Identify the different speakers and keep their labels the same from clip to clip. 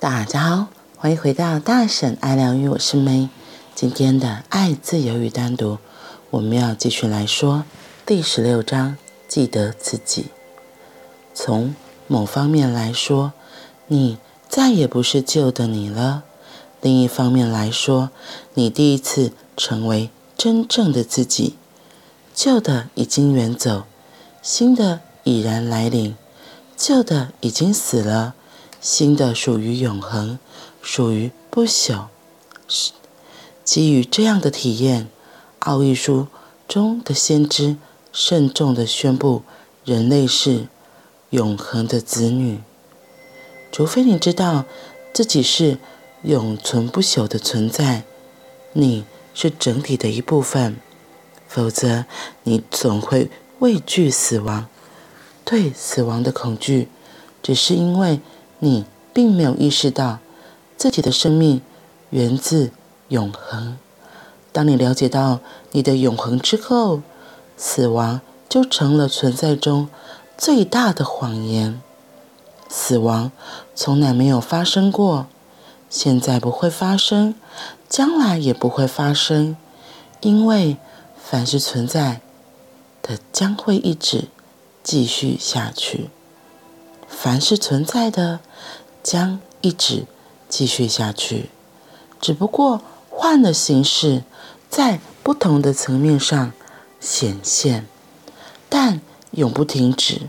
Speaker 1: 大家好，欢迎回到大婶爱疗愈，我是 May。今天的爱、自由与单独，我们要继续来说第十六章：记得自己。从某方面来说，你再也不是旧的你了；另一方面来说，你第一次成为真正的自己。旧的已经远走，新的已然来临。旧的已经死了。新的属于永恒，属于不朽。是基于这样的体验，奥义书中的先知慎重地宣布：人类是永恒的子女。除非你知道自己是永存不朽的存在，你是整体的一部分，否则你总会畏惧死亡。对死亡的恐惧，只是因为。你并没有意识到自己的生命源自永恒。当你了解到你的永恒之后，死亡就成了存在中最大的谎言。死亡从来没有发生过，现在不会发生，将来也不会发生，因为凡是存在的将会一直继续下去。凡是存在的，将一直继续下去，只不过换了形式，在不同的层面上显现，但永不停止。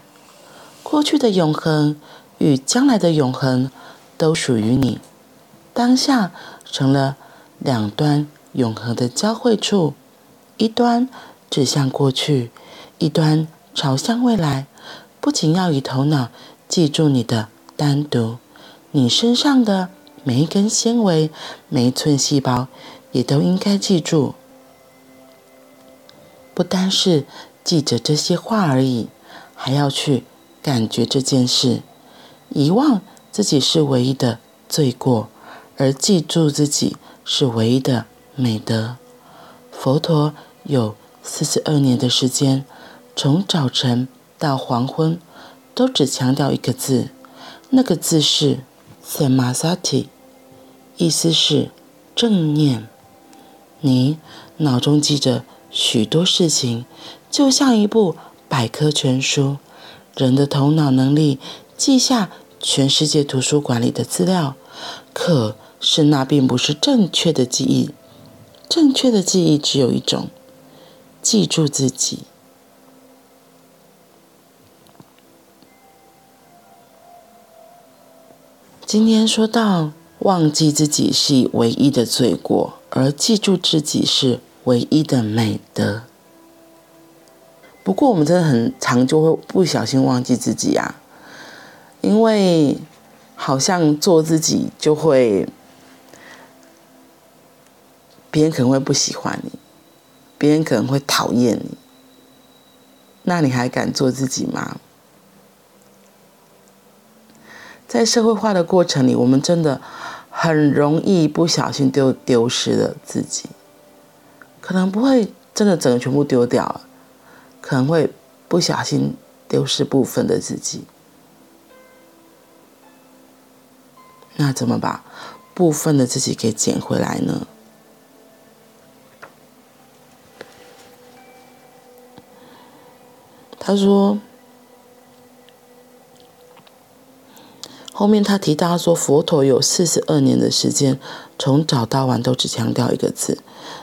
Speaker 1: 过去的永恒与将来的永恒都属于你，当下成了两端永恒的交汇处，一端指向过去，一端朝向未来。不仅要以头脑。记住你的单独，你身上的每一根纤维、每一寸细胞，也都应该记住。不单是记着这些话而已，还要去感觉这件事。遗忘自己是唯一的罪过，而记住自己是唯一的美德。佛陀有四十二年的时间，从早晨到黄昏。都只强调一个字，那个字是 “samasati”，意思是正念。你脑中记着许多事情，就像一部百科全书。人的头脑能力记下全世界图书馆里的资料，可是那并不是正确的记忆。正确的记忆只有一种，记住自己。今天说到忘记自己是唯一的罪过，而记住自己是唯一的美德。不过我们真的很常就会不小心忘记自己啊，因为好像做自己就会，别人可能会不喜欢你，别人可能会讨厌你，那你还敢做自己吗？在社会化的过程里，我们真的很容易不小心丢丢失了自己，可能不会真的整个全部丢掉了，可能会不小心丢失部分的自己。那怎么把部分的自己给捡回来呢？他说。后面他提到说，佛陀有四十二年的时间，从早到晚都只强调一个字，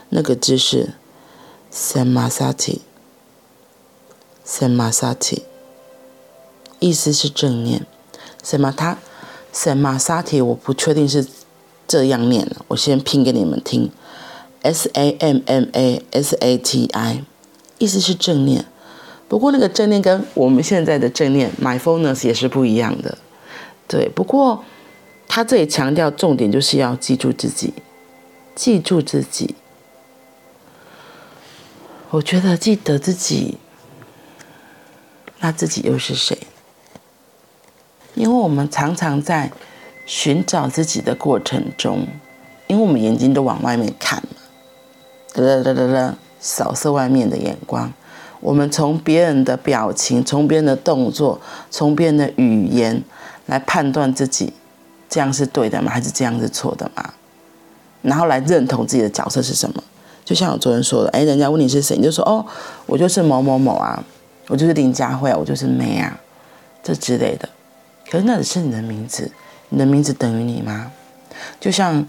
Speaker 1: 那个字是 “samasati”，“samasati”，意思是正念。“samata”，“samasati” 我不确定是这样念的，我先拼给你们听：“s-a-m-m-a-s-a-t-i”，意思是正念。不过那个正念跟我们现在的正念 “mindfulness” 也是不一样的。对，不过他这里强调重点就是要记住自己，记住自己。我觉得记得自己，那自己又是谁？因为我们常常在寻找自己的过程中，因为我们眼睛都往外面看嘛，哒哒哒哒哒，扫射外面的眼光。我们从别人的表情，从别人的动作，从别人的语言。来判断自己这样是对的吗？还是这样是错的吗？然后来认同自己的角色是什么？就像我昨天说的，哎，人家问你是谁，你就说哦，我就是某某某啊，我就是林佳慧啊，我就是 May 啊，这之类的。可是那只是你的名字，你的名字等于你吗？就像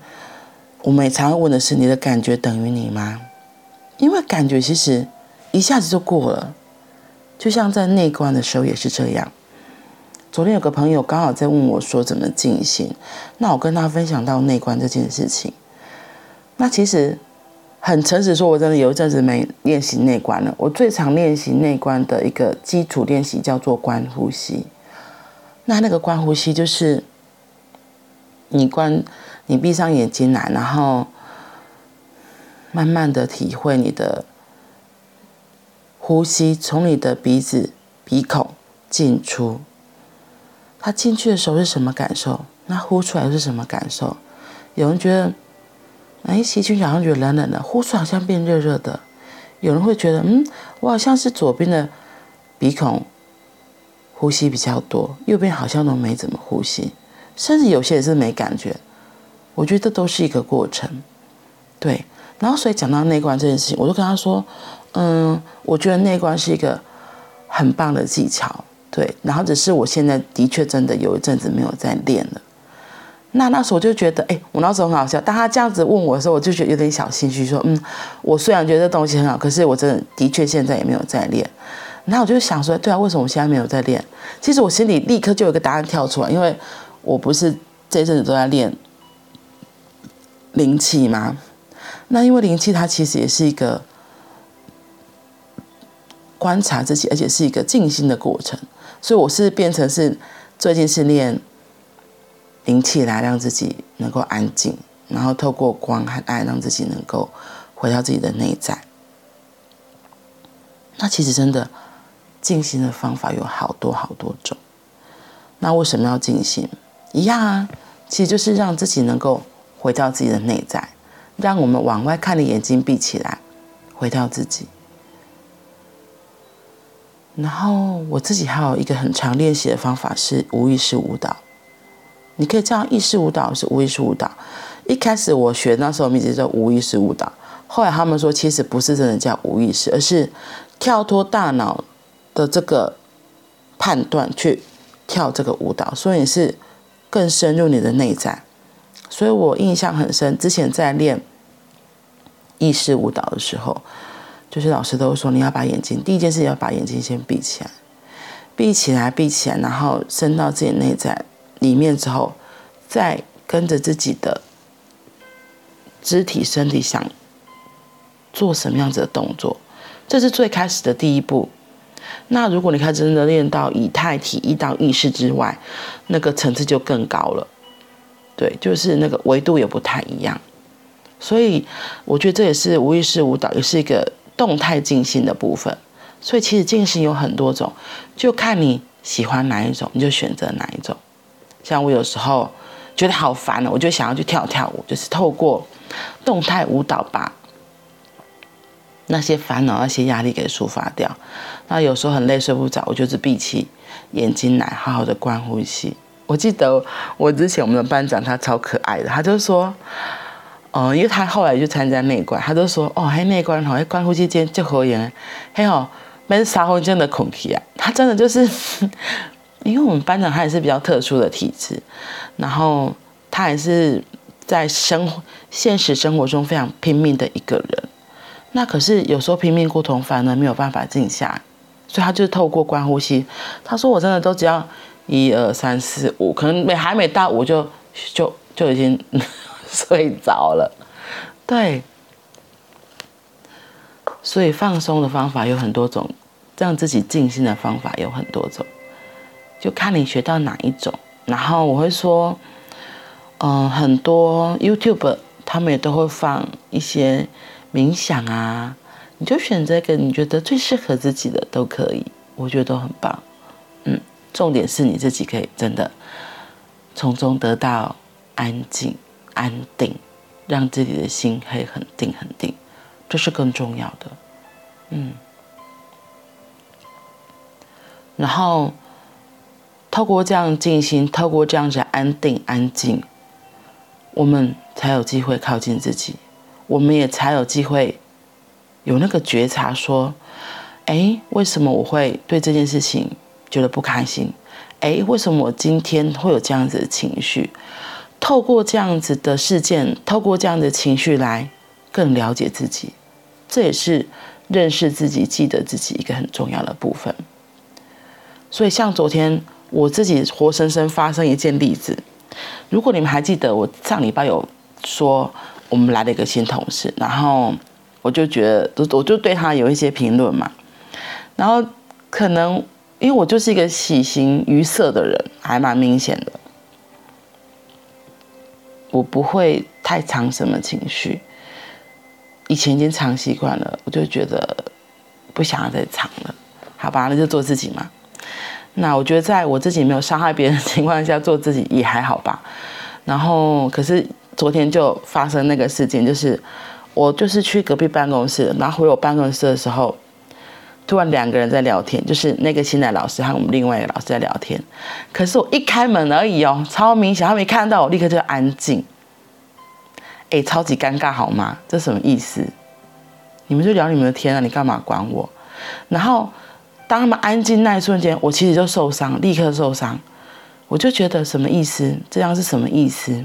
Speaker 1: 我们也常问的是，你的感觉等于你吗？因为感觉其实一下子就过了，就像在内观的时候也是这样。昨天有个朋友刚好在问我说怎么静心，那我跟他分享到内观这件事情。那其实很诚实说，我真的有一阵子没练习内观了。我最常练习内观的一个基础练习叫做观呼吸。那那个观呼吸就是你观，你闭上眼睛来，然后慢慢的体会你的呼吸从你的鼻子鼻孔进出。他进去的时候是什么感受？那呼出来是什么感受？有人觉得，哎，吸进去好像觉得冷冷的，呼出来好像变热热的。有人会觉得，嗯，我好像是左边的鼻孔呼吸比较多，右边好像都没怎么呼吸，甚至有些人是没感觉。我觉得这都是一个过程，对。然后所以讲到内观这件事情，我就跟他说，嗯，我觉得内观是一个很棒的技巧。对，然后只是我现在的确真的有一阵子没有在练了。那那时候我就觉得，哎，我那时候很好笑。当他这样子问我的时候，我就觉得有点小心虚，说，嗯，我虽然觉得这东西很好，可是我真的的确现在也没有在练。然后我就想说，对啊，为什么我现在没有在练？其实我心里立刻就有个答案跳出来，因为我不是这阵子都在练灵气吗？那因为灵气它其实也是一个观察自己，而且是一个静心的过程。所以我是变成是最近是练灵气来让自己能够安静，然后透过光和爱让自己能够回到自己的内在。那其实真的静心的方法有好多好多种。那为什么要静心？一样啊，其实就是让自己能够回到自己的内在，让我们往外看的眼睛闭起来，回到自己。然后我自己还有一个很常练习的方法是无意识舞蹈，你可以叫意识舞蹈是无意识舞蹈。一开始我学那时候名字叫无意识舞蹈，后来他们说其实不是真的叫无意识，而是跳脱大脑的这个判断去跳这个舞蹈，所以你是更深入你的内在。所以我印象很深，之前在练意识舞蹈的时候。就是老师都说，你要把眼睛，第一件事要把眼睛先闭起来，闭起来，闭起来，然后伸到自己内在里面之后，再跟着自己的肢体、身体想做什么样子的动作，这是最开始的第一步。那如果你开始真的练到以太体一到意识之外，那个层次就更高了。对，就是那个维度也不太一样。所以我觉得这也是无意识舞蹈，也是一个。动态静心的部分，所以其实静心有很多种，就看你喜欢哪一种，你就选择哪一种。像我有时候觉得好烦了，我就想要去跳跳舞，就是透过动态舞蹈把那些烦恼、那些压力给抒发掉。那有时候很累睡不着，我就是闭起眼睛来，好好的观呼吸。我记得我之前我们的班长他超可爱的，他就说。哦，因为他后来就参加内观，他就说：“哦，还内观，好像观呼吸间就可以了，还有没杀风筝的空气啊。”他真的就是，因为我们班长他也是比较特殊的体质，然后他也是在生活现实生活中非常拼命的一个人。那可是有时候拼命过头，反而没有办法静下，所以他就透过观呼吸。他说：“我真的都只要一二三四五，可能没还没到五就就就已经。” 睡着了，对，所以放松的方法有很多种，让自己静心的方法有很多种，就看你学到哪一种。然后我会说，嗯、很多 YouTube 他们也都会放一些冥想啊，你就选择一个你觉得最适合自己的都可以，我觉得都很棒。嗯，重点是你自己可以真的从中得到安静。安定，让自己的心可以很定很定，这是更重要的。嗯，然后透过这样静心，透过这样子安定安静，我们才有机会靠近自己，我们也才有机会有那个觉察，说：哎，为什么我会对这件事情觉得不开心？哎，为什么我今天会有这样子的情绪？透过这样子的事件，透过这样的情绪来更了解自己，这也是认识自己、记得自己一个很重要的部分。所以，像昨天。我自己活生生发生一件例子，如果你们还记得，我上礼拜有说我们来了一个新同事，然后我就觉得，我就对他有一些评论嘛，然后可能因为我就是一个喜形于色的人，还蛮明显的，我不会太藏什么情绪，以前已经藏习惯了，我就觉得不想要再藏了，好吧，那就做自己嘛。那我觉得，在我自己没有伤害别人的情况下做自己也还好吧。然后，可是昨天就发生那个事件，就是我就是去隔壁办公室，然后回我办公室的时候，突然两个人在聊天，就是那个新来老师和我们另外一个老师在聊天。可是我一开门而已哦，超明显，他没看到我立刻就安静。哎，超级尴尬好吗？这什么意思？你们就聊你们的天啊，你干嘛管我？然后。当他们安静那一瞬间，我其实就受伤，立刻受伤。我就觉得什么意思？这样是什么意思？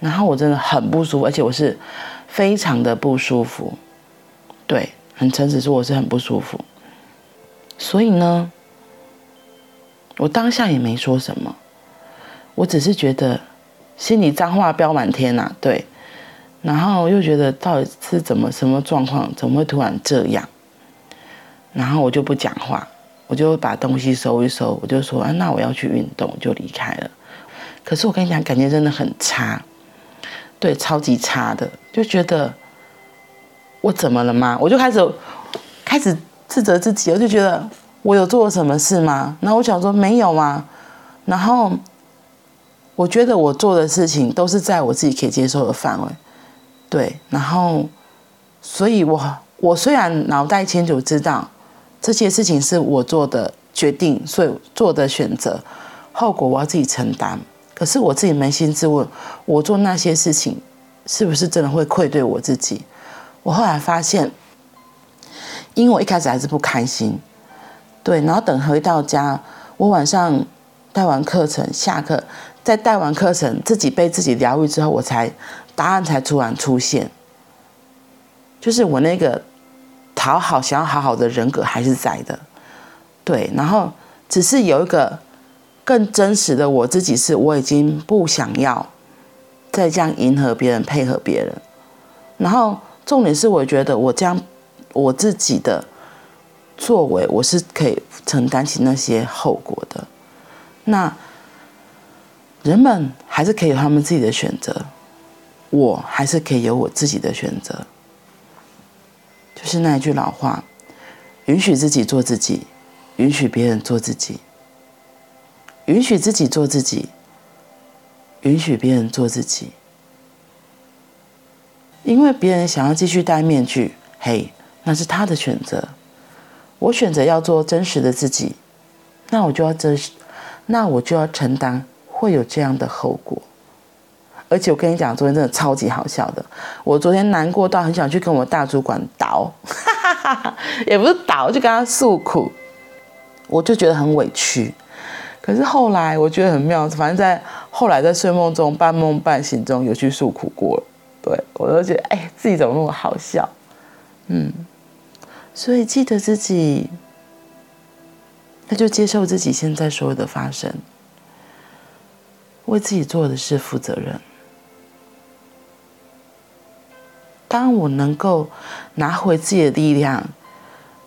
Speaker 1: 然后我真的很不舒服，而且我是非常的不舒服。对，很诚实说，我是很不舒服。所以呢，我当下也没说什么，我只是觉得心里脏话飙满天呐。对，然后又觉得到底是怎么什么状况？怎么会突然这样？然后我就不讲话。我就把东西收一收，我就说啊，那我要去运动，就离开了。可是我跟你讲，感觉真的很差，对，超级差的，就觉得我怎么了吗？我就开始开始自责自己，我就觉得我有做了什么事吗？然后我想说没有啊。然后我觉得我做的事情都是在我自己可以接受的范围，对。然后，所以我我虽然脑袋清楚知道。这些事情是我做的决定，所以做的选择，后果我要自己承担。可是我自己扪心自问，我做那些事情，是不是真的会愧对我自己？我后来发现，因为我一开始还是不开心，对，然后等回到家，我晚上带完课程，下课再带完课程，自己被自己疗愈之后，我才答案才突然出现，就是我那个。讨好，想要好好的人格还是在的，对，然后只是有一个更真实的我自己，是我已经不想要再这样迎合别人、配合别人。然后重点是，我觉得我这样我自己的作为，我是可以承担起那些后果的。那人们还是可以有他们自己的选择，我还是可以有我自己的选择。就是那一句老话，允许自己做自己，允许别人做自己，允许自己做自己，允许别人做自己。因为别人想要继续戴面具，嘿，那是他的选择。我选择要做真实的自己，那我就要真实，那我就要承担会有这样的后果。而且我跟你讲，昨天真的超级好笑的。我昨天难过到很想去跟我大主管倒，也不是倒，就跟他诉苦。我就觉得很委屈。可是后来我觉得很妙，反正在后来在睡梦中半梦半醒中有去诉苦过。对，我都觉得，哎，自己怎么那么好笑？嗯，所以记得自己，那就接受自己现在所有的发生，为自己做的事负责任。当我能够拿回自己的力量，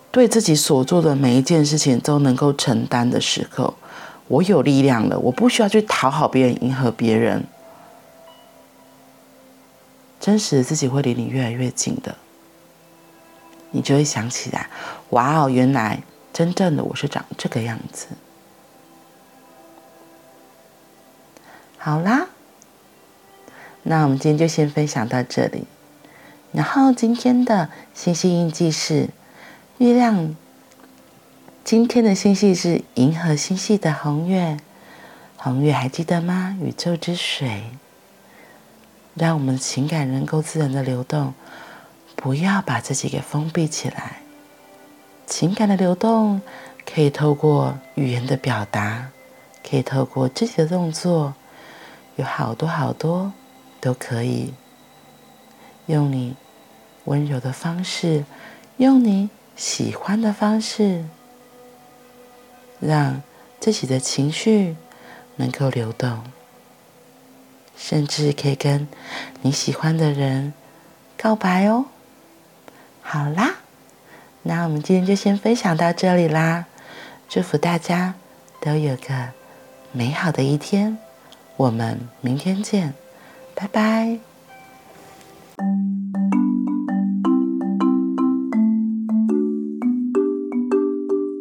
Speaker 1: 对自己所做的每一件事情都能够承担的时候，我有力量了。我不需要去讨好别人、迎合别人，真实的自己会离你越来越近的。你就会想起来，哇哦，原来真正的我是长这个样子。好啦，那我们今天就先分享到这里。然后今天的星系印记是月亮。今天的星系是银河星系的红月，红月还记得吗？宇宙之水，让我们情感能够自然的流动，不要把自己给封闭起来。情感的流动可以透过语言的表达，可以透过肢体的动作，有好多好多都可以。用你温柔的方式，用你喜欢的方式，让自己的情绪能够流动，甚至可以跟你喜欢的人告白哦。好啦，那我们今天就先分享到这里啦。祝福大家都有个美好的一天，我们明天见，拜拜。